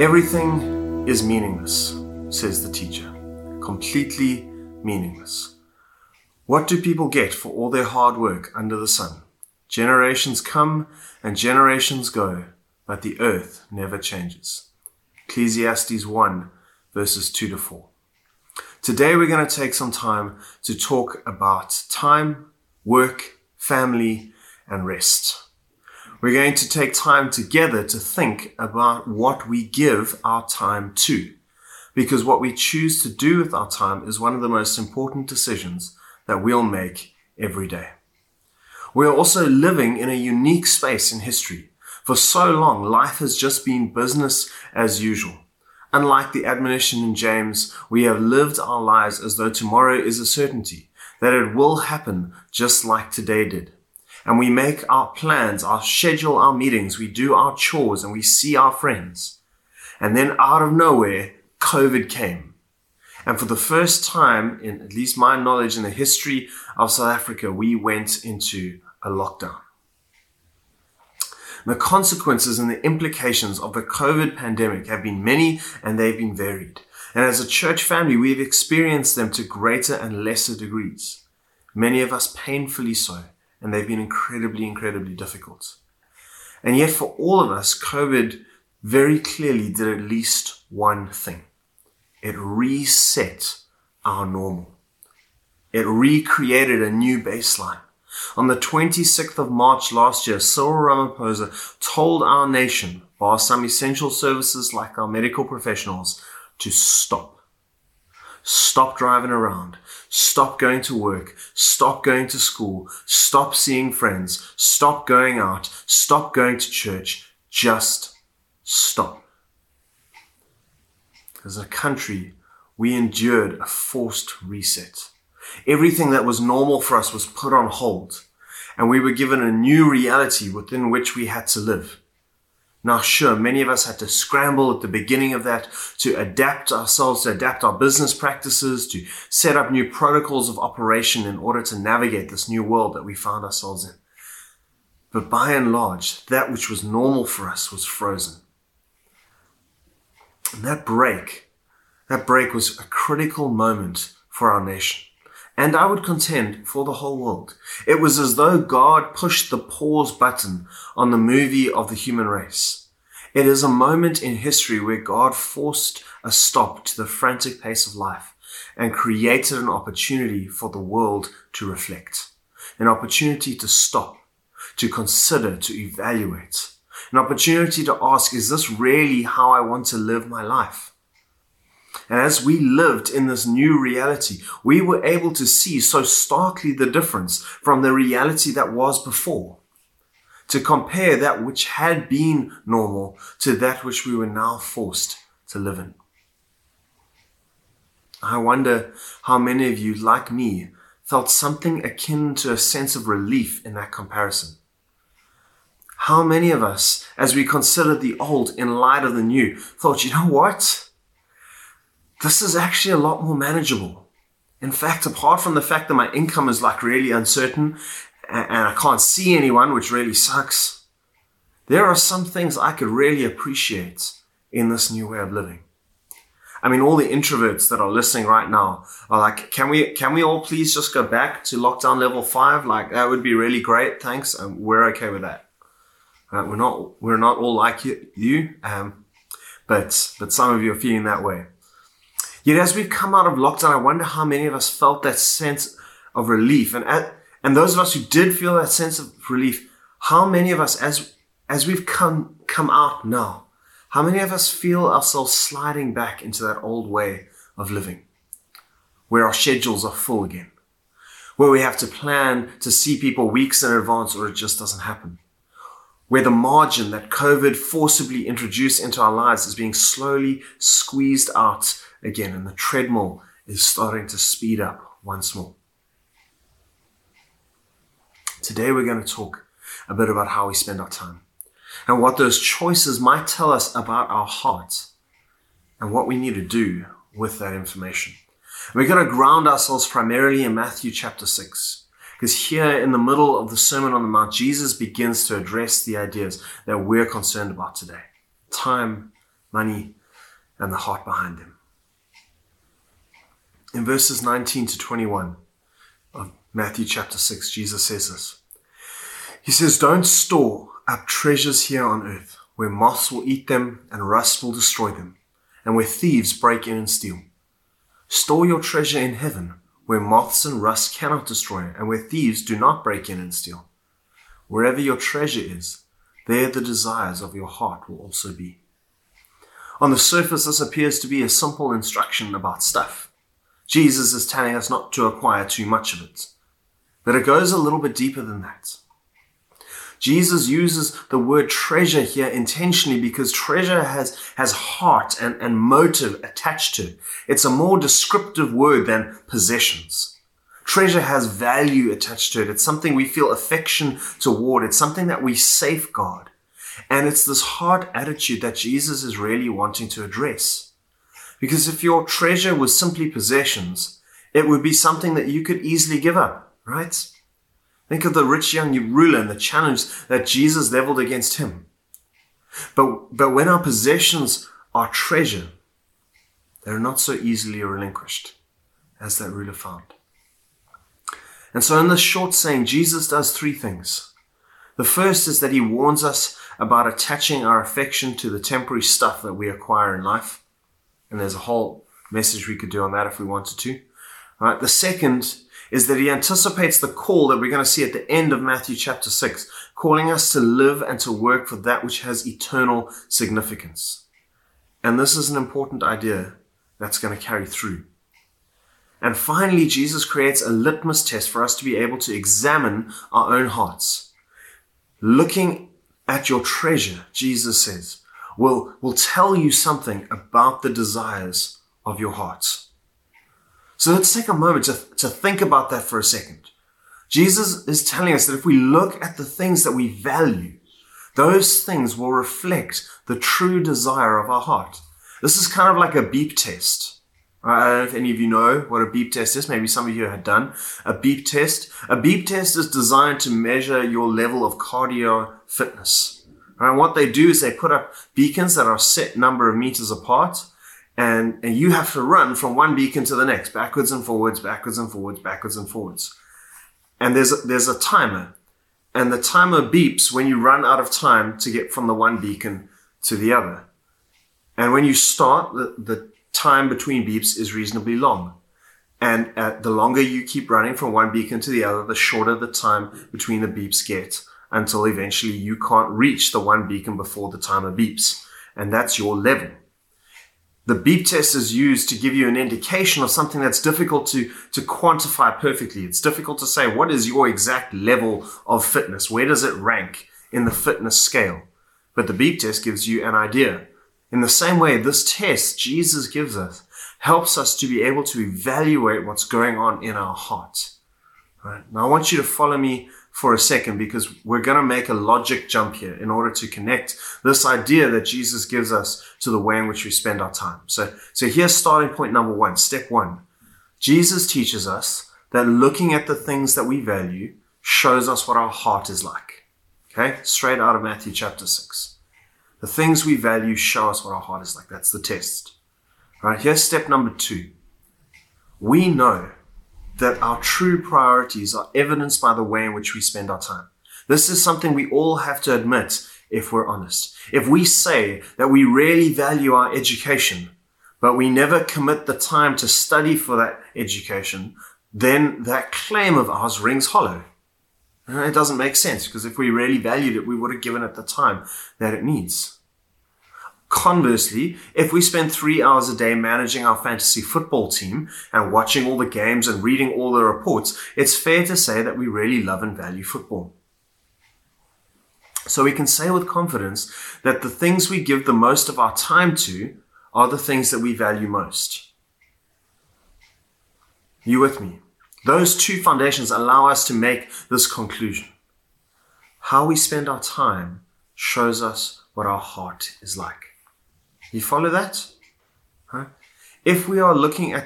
Everything is meaningless, says the teacher. Completely meaningless. What do people get for all their hard work under the sun? Generations come and generations go, but the earth never changes. Ecclesiastes 1 verses 2 to 4. Today we're going to take some time to talk about time, work, family, and rest. We're going to take time together to think about what we give our time to. Because what we choose to do with our time is one of the most important decisions that we'll make every day. We are also living in a unique space in history. For so long, life has just been business as usual. Unlike the admonition in James, we have lived our lives as though tomorrow is a certainty, that it will happen just like today did and we make our plans, our schedule our meetings, we do our chores and we see our friends. And then out of nowhere, COVID came. And for the first time, in at least my knowledge in the history of South Africa, we went into a lockdown. The consequences and the implications of the COVID pandemic have been many and they've been varied. And as a church family, we've experienced them to greater and lesser degrees. Many of us painfully so and they've been incredibly, incredibly difficult. And yet, for all of us, COVID very clearly did at least one thing it reset our normal, it recreated a new baseline. On the 26th of March last year, Cyril Ramaphosa told our nation, bar some essential services like our medical professionals, to stop. Stop driving around. Stop going to work. Stop going to school. Stop seeing friends. Stop going out. Stop going to church. Just stop. As a country, we endured a forced reset. Everything that was normal for us was put on hold, and we were given a new reality within which we had to live. Now, sure, many of us had to scramble at the beginning of that to adapt ourselves, to adapt our business practices, to set up new protocols of operation in order to navigate this new world that we found ourselves in. But by and large, that which was normal for us was frozen. And that break, that break was a critical moment for our nation and I would contend for the whole world. It was as though God pushed the pause button on the movie of the human race. It is a moment in history where God forced a stop to the frantic pace of life and created an opportunity for the world to reflect, an opportunity to stop, to consider, to evaluate, an opportunity to ask, is this really how I want to live my life? And as we lived in this new reality, we were able to see so starkly the difference from the reality that was before. To compare that which had been normal to that which we were now forced to live in. I wonder how many of you, like me, felt something akin to a sense of relief in that comparison. How many of us, as we considered the old in light of the new, thought, you know what? This is actually a lot more manageable. In fact, apart from the fact that my income is like really uncertain and I can't see anyone, which really sucks, there are some things I could really appreciate in this new way of living. I mean, all the introverts that are listening right now are like, can we, can we all please just go back to lockdown level five? Like, that would be really great. Thanks. And we're okay with that. Uh, we're not, we're not all like you, you um, but, but some of you are feeling that way. Yet as we've come out of lockdown, I wonder how many of us felt that sense of relief. And, and those of us who did feel that sense of relief, how many of us, as, as we've come, come out now, how many of us feel ourselves sliding back into that old way of living where our schedules are full again, where we have to plan to see people weeks in advance or it just doesn't happen? where the margin that COVID forcibly introduced into our lives is being slowly squeezed out again, and the treadmill is starting to speed up once more. Today, we're going to talk a bit about how we spend our time and what those choices might tell us about our hearts and what we need to do with that information. We're going to ground ourselves primarily in Matthew chapter 6. Because here in the middle of the Sermon on the Mount, Jesus begins to address the ideas that we're concerned about today time, money, and the heart behind them. In verses 19 to 21 of Matthew chapter 6, Jesus says this. He says, Don't store up treasures here on earth where moths will eat them and rust will destroy them, and where thieves break in and steal. Store your treasure in heaven where moths and rust cannot destroy and where thieves do not break in and steal. Wherever your treasure is, there the desires of your heart will also be. On the surface, this appears to be a simple instruction about stuff. Jesus is telling us not to acquire too much of it. But it goes a little bit deeper than that. Jesus uses the word treasure here intentionally because treasure has, has heart and, and motive attached to it. It's a more descriptive word than possessions. Treasure has value attached to it. It's something we feel affection toward. It's something that we safeguard. And it's this hard attitude that Jesus is really wanting to address. Because if your treasure was simply possessions, it would be something that you could easily give up, right? Think of the rich young ruler and the challenge that Jesus leveled against him. But, but when our possessions are treasure, they're not so easily relinquished as that ruler found. And so in this short saying, Jesus does three things. The first is that he warns us about attaching our affection to the temporary stuff that we acquire in life. And there's a whole message we could do on that if we wanted to. Right. The second is that he anticipates the call that we're going to see at the end of Matthew chapter 6, calling us to live and to work for that which has eternal significance. And this is an important idea that's going to carry through. And finally, Jesus creates a litmus test for us to be able to examine our own hearts. Looking at your treasure, Jesus says, will, will tell you something about the desires of your hearts. So let's take a moment to, to think about that for a second. Jesus is telling us that if we look at the things that we value, those things will reflect the true desire of our heart. This is kind of like a beep test. I don't know if any of you know what a beep test is. Maybe some of you had done a beep test. A beep test is designed to measure your level of cardio fitness. And what they do is they put up beacons that are set number of meters apart. And, and you have to run from one beacon to the next, backwards and forwards, backwards and forwards, backwards and forwards. And there's a, there's a timer. And the timer beeps when you run out of time to get from the one beacon to the other. And when you start, the, the time between beeps is reasonably long. And the longer you keep running from one beacon to the other, the shorter the time between the beeps get until eventually you can't reach the one beacon before the timer beeps. And that's your level. The beep test is used to give you an indication of something that's difficult to, to quantify perfectly. It's difficult to say what is your exact level of fitness? Where does it rank in the fitness scale? But the beep test gives you an idea. In the same way, this test Jesus gives us helps us to be able to evaluate what's going on in our heart. Right? Now, I want you to follow me for a second because we're going to make a logic jump here in order to connect this idea that Jesus gives us to the way in which we spend our time. So, so here's starting point number one, step one. Jesus teaches us that looking at the things that we value shows us what our heart is like. Okay? Straight out of Matthew chapter 6. The things we value show us what our heart is like. That's the test. All right, here's step number two. We know that our true priorities are evidenced by the way in which we spend our time. This is something we all have to admit if we're honest. If we say that we really value our education, but we never commit the time to study for that education, then that claim of ours rings hollow. Uh, it doesn't make sense because if we really valued it, we would have given it the time that it needs. Conversely, if we spend three hours a day managing our fantasy football team and watching all the games and reading all the reports, it's fair to say that we really love and value football. So we can say with confidence that the things we give the most of our time to are the things that we value most. You with me? Those two foundations allow us to make this conclusion. How we spend our time shows us what our heart is like. You follow that? Huh? If we are looking at,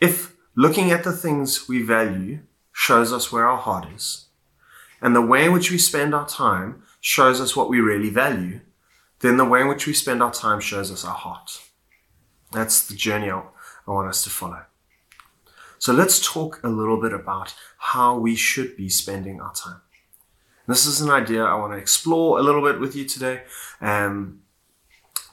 if looking at the things we value shows us where our heart is, and the way in which we spend our time shows us what we really value, then the way in which we spend our time shows us our heart. That's the journey I want us to follow. So let's talk a little bit about how we should be spending our time. This is an idea I want to explore a little bit with you today. Um,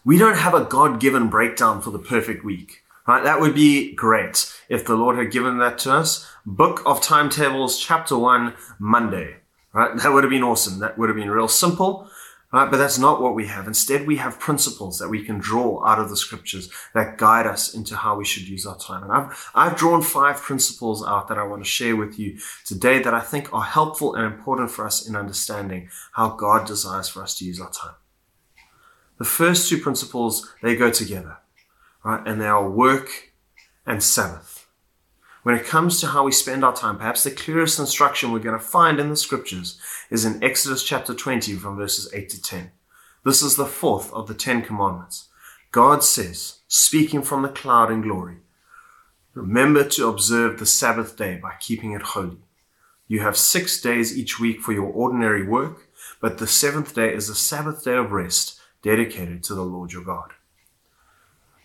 we don't have a God given breakdown for the perfect week, right? That would be great if the Lord had given that to us. Book of Timetables, chapter one, Monday, right? That would have been awesome. That would have been real simple. Right? But that's not what we have. Instead, we have principles that we can draw out of the scriptures that guide us into how we should use our time. And I've, I've drawn five principles out that I want to share with you today that I think are helpful and important for us in understanding how God desires for us to use our time. The first two principles, they go together, right? And they are work and Sabbath. When it comes to how we spend our time, perhaps the clearest instruction we're going to find in the scriptures is in Exodus chapter 20 from verses 8 to 10. This is the fourth of the Ten Commandments. God says, speaking from the cloud in glory, Remember to observe the Sabbath day by keeping it holy. You have six days each week for your ordinary work, but the seventh day is the Sabbath day of rest dedicated to the Lord your God.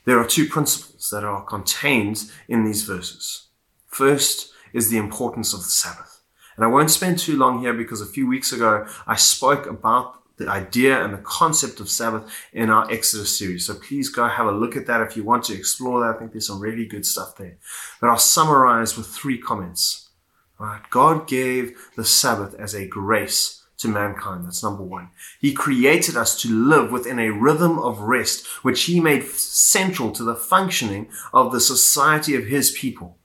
There are two principles that are contained in these verses. First is the importance of the Sabbath. And I won't spend too long here because a few weeks ago I spoke about the idea and the concept of Sabbath in our Exodus series. So please go have a look at that if you want to explore that. I think there's some really good stuff there. But I'll summarize with three comments. Right? God gave the Sabbath as a grace to mankind. That's number one. He created us to live within a rhythm of rest, which he made central to the functioning of the society of his people.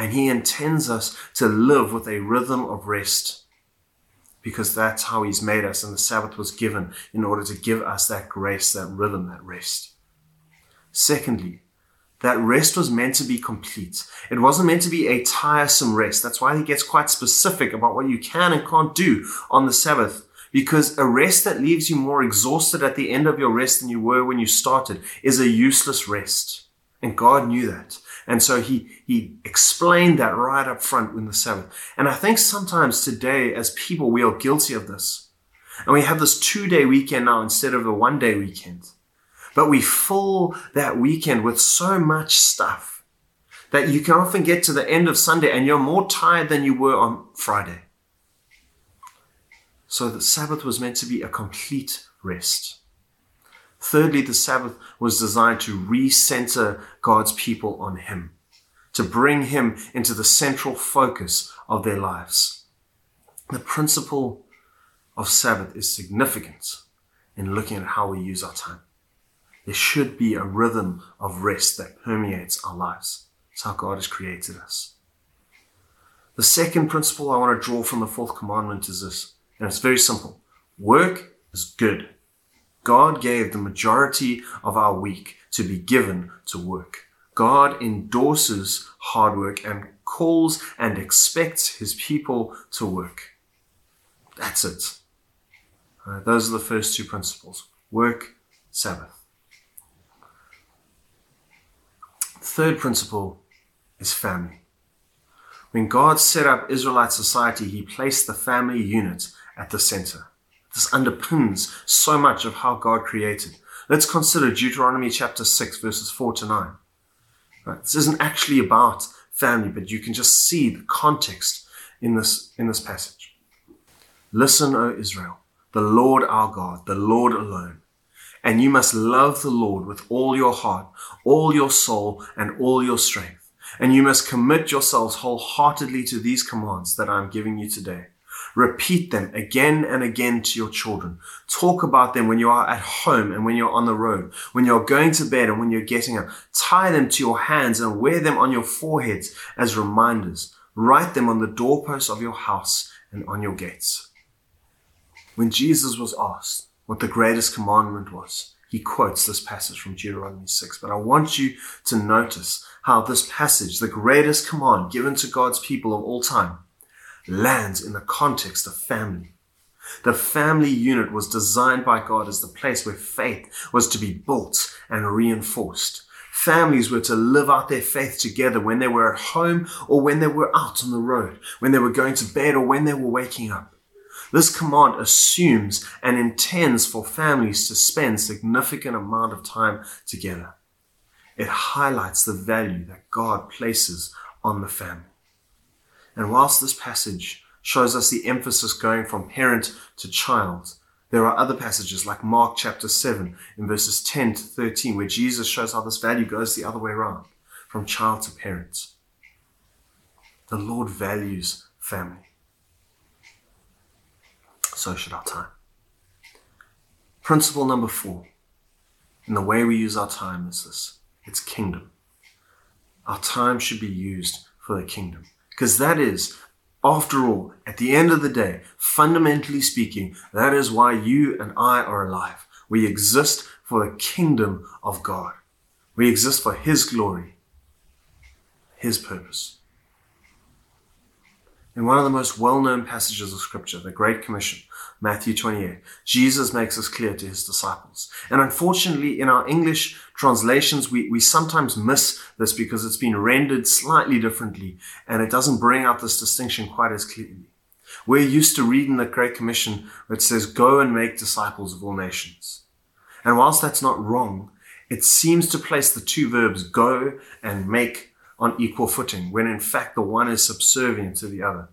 And He intends us to live with a rhythm of rest because that's how He's made us. And the Sabbath was given in order to give us that grace, that rhythm, that rest. Secondly, that rest was meant to be complete. It wasn't meant to be a tiresome rest. That's why he gets quite specific about what you can and can't do on the Sabbath. Because a rest that leaves you more exhausted at the end of your rest than you were when you started is a useless rest. And God knew that. And so he, he explained that right up front in the Sabbath. And I think sometimes today, as people, we are guilty of this. And we have this two day weekend now instead of a one day weekend. But we fill that weekend with so much stuff that you can often get to the end of Sunday and you're more tired than you were on Friday. So the Sabbath was meant to be a complete rest. Thirdly, the Sabbath was designed to recenter God's people on Him, to bring Him into the central focus of their lives. The principle of Sabbath is significant in looking at how we use our time. There should be a rhythm of rest that permeates our lives. It's how God has created us. The second principle I want to draw from the fourth commandment is this, and it's very simple. Work is good. God gave the majority of our week to be given to work. God endorses hard work and calls and expects his people to work. That's it. Right, those are the first two principles work, Sabbath. Third principle is family. When God set up Israelite society, he placed the family unit at the center. This underpins so much of how God created. Let's consider Deuteronomy chapter 6, verses 4 to 9. Right? This isn't actually about family, but you can just see the context in this, in this passage. Listen, O Israel, the Lord our God, the Lord alone. And you must love the Lord with all your heart, all your soul, and all your strength. And you must commit yourselves wholeheartedly to these commands that I am giving you today Repeat them again and again to your children. Talk about them when you are at home and when you're on the road, when you're going to bed and when you're getting up. Tie them to your hands and wear them on your foreheads as reminders. Write them on the doorposts of your house and on your gates. When Jesus was asked what the greatest commandment was, he quotes this passage from Deuteronomy 6. But I want you to notice how this passage, the greatest command given to God's people of all time, lands in the context of family. The family unit was designed by God as the place where faith was to be built and reinforced. Families were to live out their faith together when they were at home or when they were out on the road, when they were going to bed or when they were waking up. This command assumes and intends for families to spend significant amount of time together. It highlights the value that God places on the family. And whilst this passage shows us the emphasis going from parent to child, there are other passages like Mark chapter 7 in verses 10 to 13 where Jesus shows how this value goes the other way around, from child to parent. The Lord values family. So should our time. Principle number four in the way we use our time is this it's kingdom. Our time should be used for the kingdom. Because that is after all, at the end of the day, fundamentally speaking, that is why you and I are alive. We exist for the kingdom of God. We exist for His glory, His purpose. In one of the most well known passages of Scripture, the Great Commission, Matthew 28, Jesus makes this clear to his disciples. And unfortunately, in our English translations, we, we sometimes miss this because it's been rendered slightly differently and it doesn't bring out this distinction quite as clearly. We're used to reading the Great Commission it says, Go and make disciples of all nations. And whilst that's not wrong, it seems to place the two verbs go and make on equal footing, when in fact the one is subservient to the other.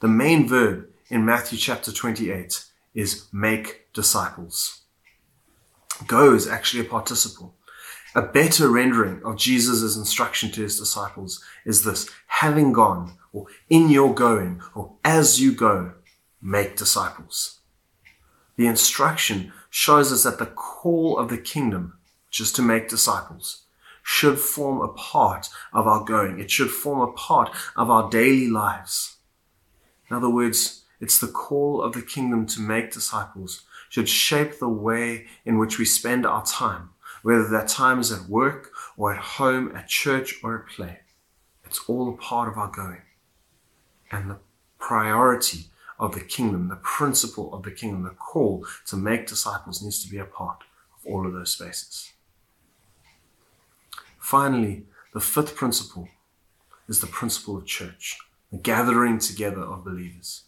The main verb in Matthew chapter 28 is make disciples. Go is actually a participle. A better rendering of Jesus' instruction to his disciples is this having gone, or in your going, or as you go, make disciples. The instruction shows us that the call of the kingdom, which is to make disciples, should form a part of our going. It should form a part of our daily lives. In other words, it's the call of the kingdom to make disciples should shape the way in which we spend our time, whether that time is at work or at home, at church or at play. It's all a part of our going. And the priority of the kingdom, the principle of the kingdom, the call to make disciples needs to be a part of all of those spaces. Finally, the fifth principle is the principle of church, the gathering together of believers.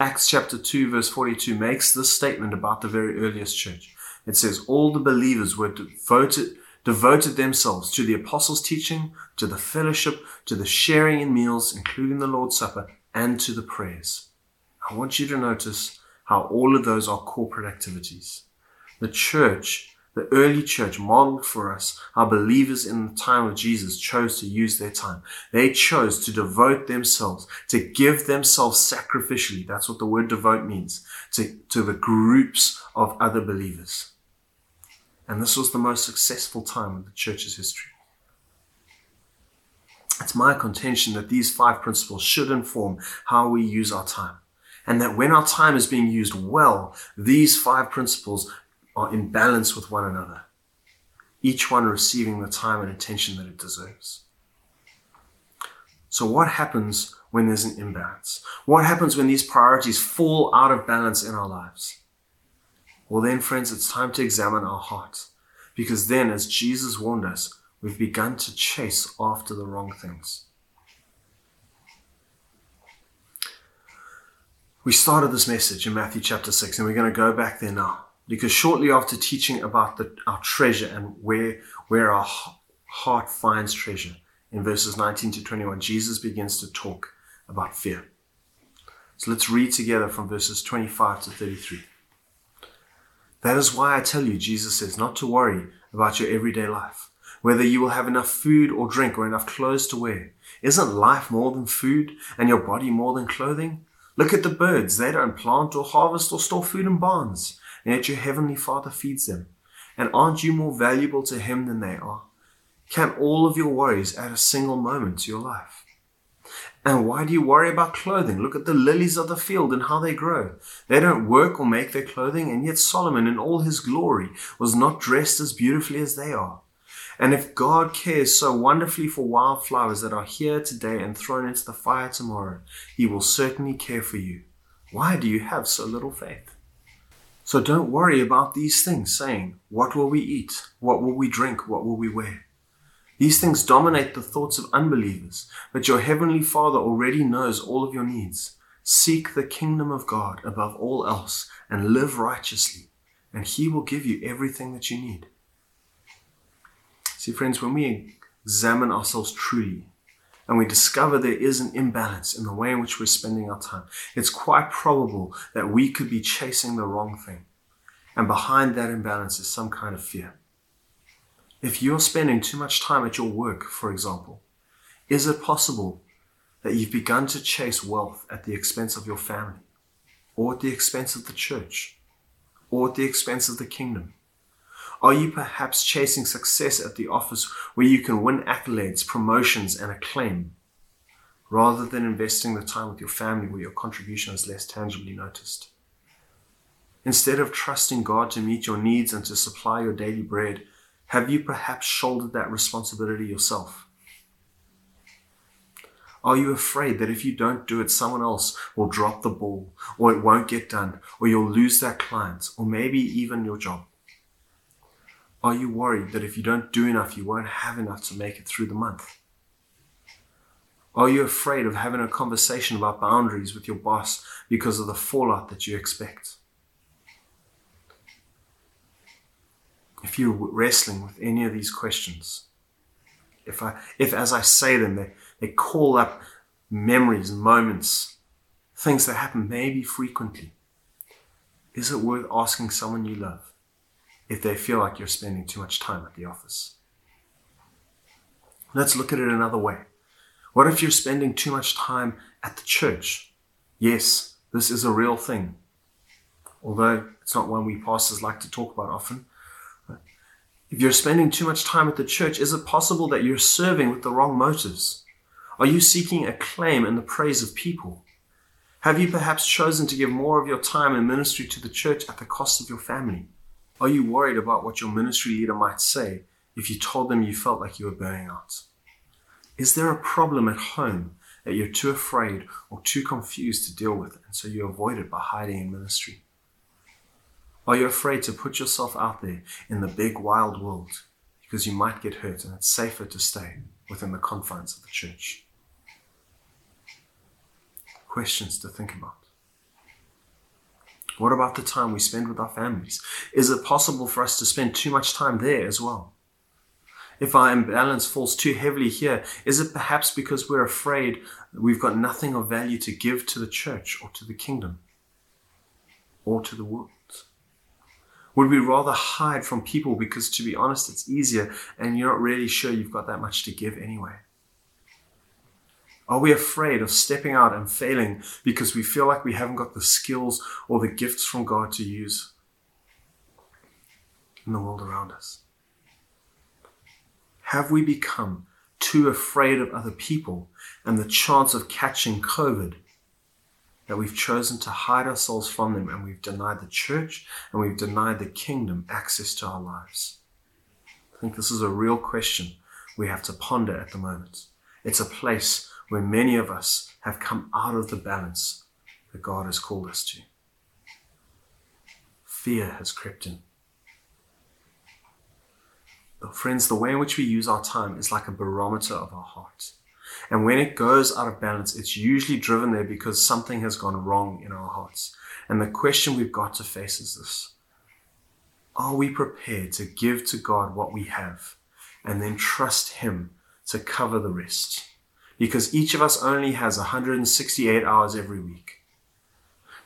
Acts chapter 2 verse 42 makes this statement about the very earliest church. It says, all the believers were devoted, devoted themselves to the apostles' teaching, to the fellowship, to the sharing in meals, including the Lord's Supper, and to the prayers. I want you to notice how all of those are corporate activities. The church the early church modeled for us how believers in the time of Jesus chose to use their time. They chose to devote themselves, to give themselves sacrificially. That's what the word devote means to, to the groups of other believers. And this was the most successful time in the church's history. It's my contention that these five principles should inform how we use our time. And that when our time is being used well, these five principles are in balance with one another, each one receiving the time and attention that it deserves. So, what happens when there's an imbalance? What happens when these priorities fall out of balance in our lives? Well, then, friends, it's time to examine our hearts. Because then, as Jesus warned us, we've begun to chase after the wrong things. We started this message in Matthew chapter 6, and we're going to go back there now. Because shortly after teaching about the, our treasure and where, where our heart finds treasure, in verses 19 to 21, Jesus begins to talk about fear. So let's read together from verses 25 to 33. That is why I tell you, Jesus says, not to worry about your everyday life, whether you will have enough food or drink or enough clothes to wear. Isn't life more than food and your body more than clothing? Look at the birds. They don't plant or harvest or store food in barns and yet your heavenly Father feeds them. And aren't you more valuable to Him than they are? Can all of your worries add a single moment to your life? And why do you worry about clothing? Look at the lilies of the field and how they grow. They don't work or make their clothing, and yet Solomon in all his glory was not dressed as beautifully as they are. And if God cares so wonderfully for wildflowers that are here today and thrown into the fire tomorrow, He will certainly care for you. Why do you have so little faith? So don't worry about these things, saying, What will we eat? What will we drink? What will we wear? These things dominate the thoughts of unbelievers, but your heavenly Father already knows all of your needs. Seek the kingdom of God above all else and live righteously, and He will give you everything that you need. See, friends, when we examine ourselves truly and we discover there is an imbalance in the way in which we're spending our time, it's quite probable that we could be chasing the wrong thing. And behind that imbalance is some kind of fear. If you're spending too much time at your work, for example, is it possible that you've begun to chase wealth at the expense of your family, or at the expense of the church, or at the expense of the kingdom? Are you perhaps chasing success at the office where you can win accolades, promotions, and acclaim, rather than investing the time with your family where your contribution is less tangibly noticed? Instead of trusting God to meet your needs and to supply your daily bread, have you perhaps shouldered that responsibility yourself? Are you afraid that if you don't do it, someone else will drop the ball, or it won't get done, or you'll lose that client, or maybe even your job? Are you worried that if you don't do enough, you won't have enough to make it through the month? Are you afraid of having a conversation about boundaries with your boss because of the fallout that you expect? if you're wrestling with any of these questions, if I, if as I say them, they, they call up memories, moments, things that happen maybe frequently, is it worth asking someone you love if they feel like you're spending too much time at the office? Let's look at it another way. What if you're spending too much time at the church? Yes, this is a real thing. Although it's not one we pastors like to talk about often, if you're spending too much time at the church, is it possible that you're serving with the wrong motives? Are you seeking acclaim and the praise of people? Have you perhaps chosen to give more of your time and ministry to the church at the cost of your family? Are you worried about what your ministry leader might say if you told them you felt like you were burning out? Is there a problem at home that you're too afraid or too confused to deal with, and so you avoid it by hiding in ministry? Are you afraid to put yourself out there in the big wild world because you might get hurt and it's safer to stay within the confines of the church? Questions to think about. What about the time we spend with our families? Is it possible for us to spend too much time there as well? If our imbalance falls too heavily here, is it perhaps because we're afraid we've got nothing of value to give to the church or to the kingdom or to the world? Would we rather hide from people because, to be honest, it's easier and you're not really sure you've got that much to give anyway? Are we afraid of stepping out and failing because we feel like we haven't got the skills or the gifts from God to use in the world around us? Have we become too afraid of other people and the chance of catching COVID that we've chosen to hide ourselves from them and we've denied the church and we've denied the kingdom access to our lives? I think this is a real question we have to ponder at the moment. It's a place where many of us have come out of the balance that God has called us to. Fear has crept in. But friends, the way in which we use our time is like a barometer of our hearts. And when it goes out of balance, it's usually driven there because something has gone wrong in our hearts. And the question we've got to face is this Are we prepared to give to God what we have and then trust Him to cover the rest? Because each of us only has 168 hours every week.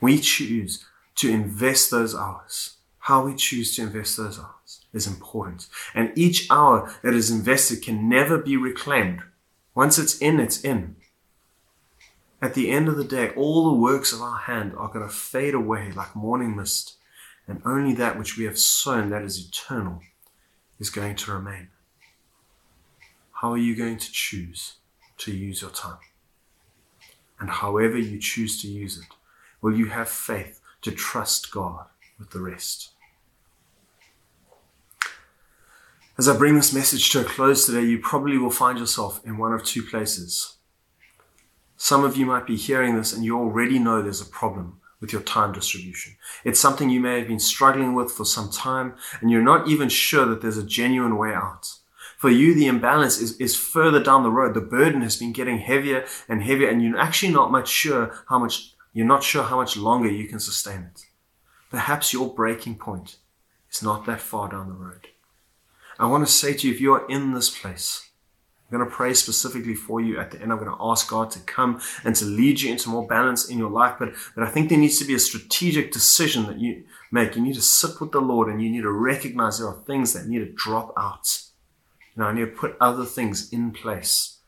We choose to invest those hours. How we choose to invest those hours is important. And each hour that is invested can never be reclaimed once it's in, it's in. At the end of the day, all the works of our hand are going to fade away like morning mist, and only that which we have sown, that is eternal, is going to remain. How are you going to choose to use your time? And however you choose to use it, will you have faith to trust God with the rest? As I bring this message to a close today, you probably will find yourself in one of two places. Some of you might be hearing this and you already know there's a problem with your time distribution. It's something you may have been struggling with for some time and you're not even sure that there's a genuine way out. For you, the imbalance is, is further down the road. The burden has been getting heavier and heavier and you're actually not much sure how much you're not sure how much longer you can sustain it. Perhaps your breaking point is not that far down the road. I want to say to you, if you are in this place, I'm going to pray specifically for you at the end. I'm going to ask God to come and to lead you into more balance in your life. But, but I think there needs to be a strategic decision that you make. You need to sit with the Lord and you need to recognize there are things that need to drop out. You I need to put other things in place.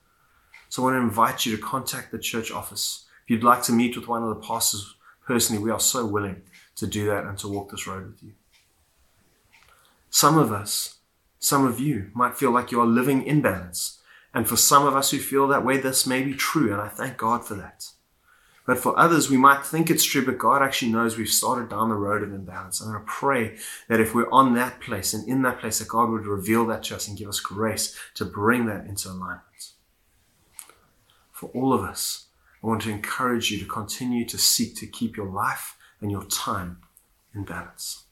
So I want to invite you to contact the church office. If you'd like to meet with one of the pastors personally, we are so willing to do that and to walk this road with you. Some of us, some of you might feel like you are living in balance and for some of us who feel that way, this may be true, and I thank God for that. But for others, we might think it's true, but God actually knows we've started down the road of imbalance. And to pray that if we're on that place and in that place, that God would reveal that to us and give us grace to bring that into alignment. For all of us, I want to encourage you to continue to seek to keep your life and your time in balance.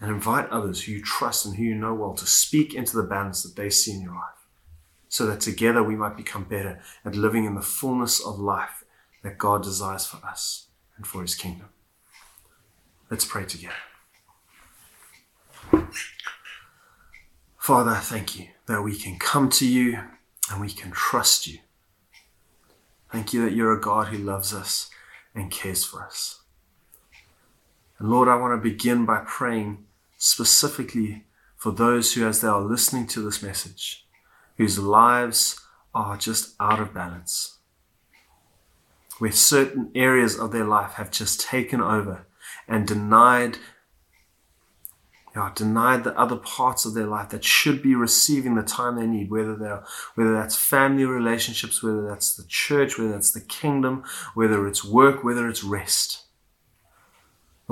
And invite others who you trust and who you know well to speak into the balance that they see in your life so that together we might become better at living in the fullness of life that God desires for us and for his kingdom. Let's pray together. Father, thank you that we can come to you and we can trust you. Thank you that you're a God who loves us and cares for us. And Lord, I want to begin by praying specifically for those who, as they are listening to this message, whose lives are just out of balance, where certain areas of their life have just taken over and denied denied the other parts of their life that should be receiving the time they need, whether they're, whether that's family relationships, whether that's the church, whether that's the kingdom, whether it's work, whether it's rest.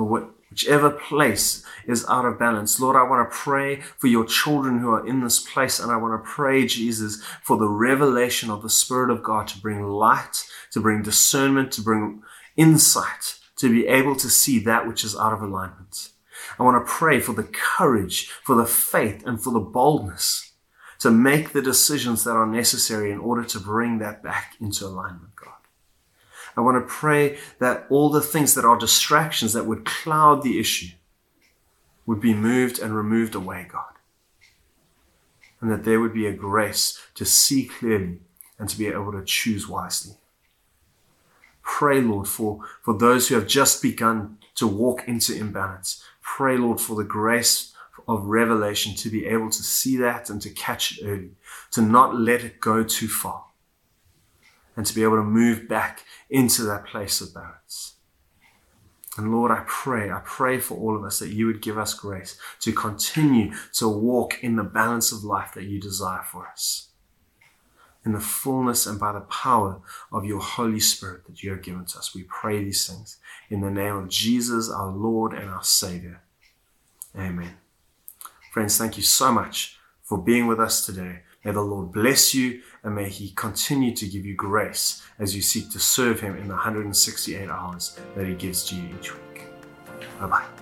What, whichever place is out of balance. Lord, I want to pray for your children who are in this place, and I want to pray, Jesus, for the revelation of the Spirit of God to bring light, to bring discernment, to bring insight, to be able to see that which is out of alignment. I want to pray for the courage, for the faith, and for the boldness to make the decisions that are necessary in order to bring that back into alignment, God. I want to pray that all the things that are distractions that would cloud the issue would be moved and removed away, God. And that there would be a grace to see clearly and to be able to choose wisely. Pray, Lord, for, for those who have just begun to walk into imbalance. Pray, Lord, for the grace of revelation to be able to see that and to catch it early, to not let it go too far and to be able to move back into that place of balance. And Lord, I pray, I pray for all of us that you would give us grace to continue to walk in the balance of life that you desire for us. In the fullness and by the power of your Holy Spirit that you have given to us. We pray these things in the name of Jesus, our Lord and our Savior. Amen. Friends, thank you so much for being with us today. May the Lord bless you and may He continue to give you grace as you seek to serve Him in the 168 hours that He gives to you each week. Bye bye.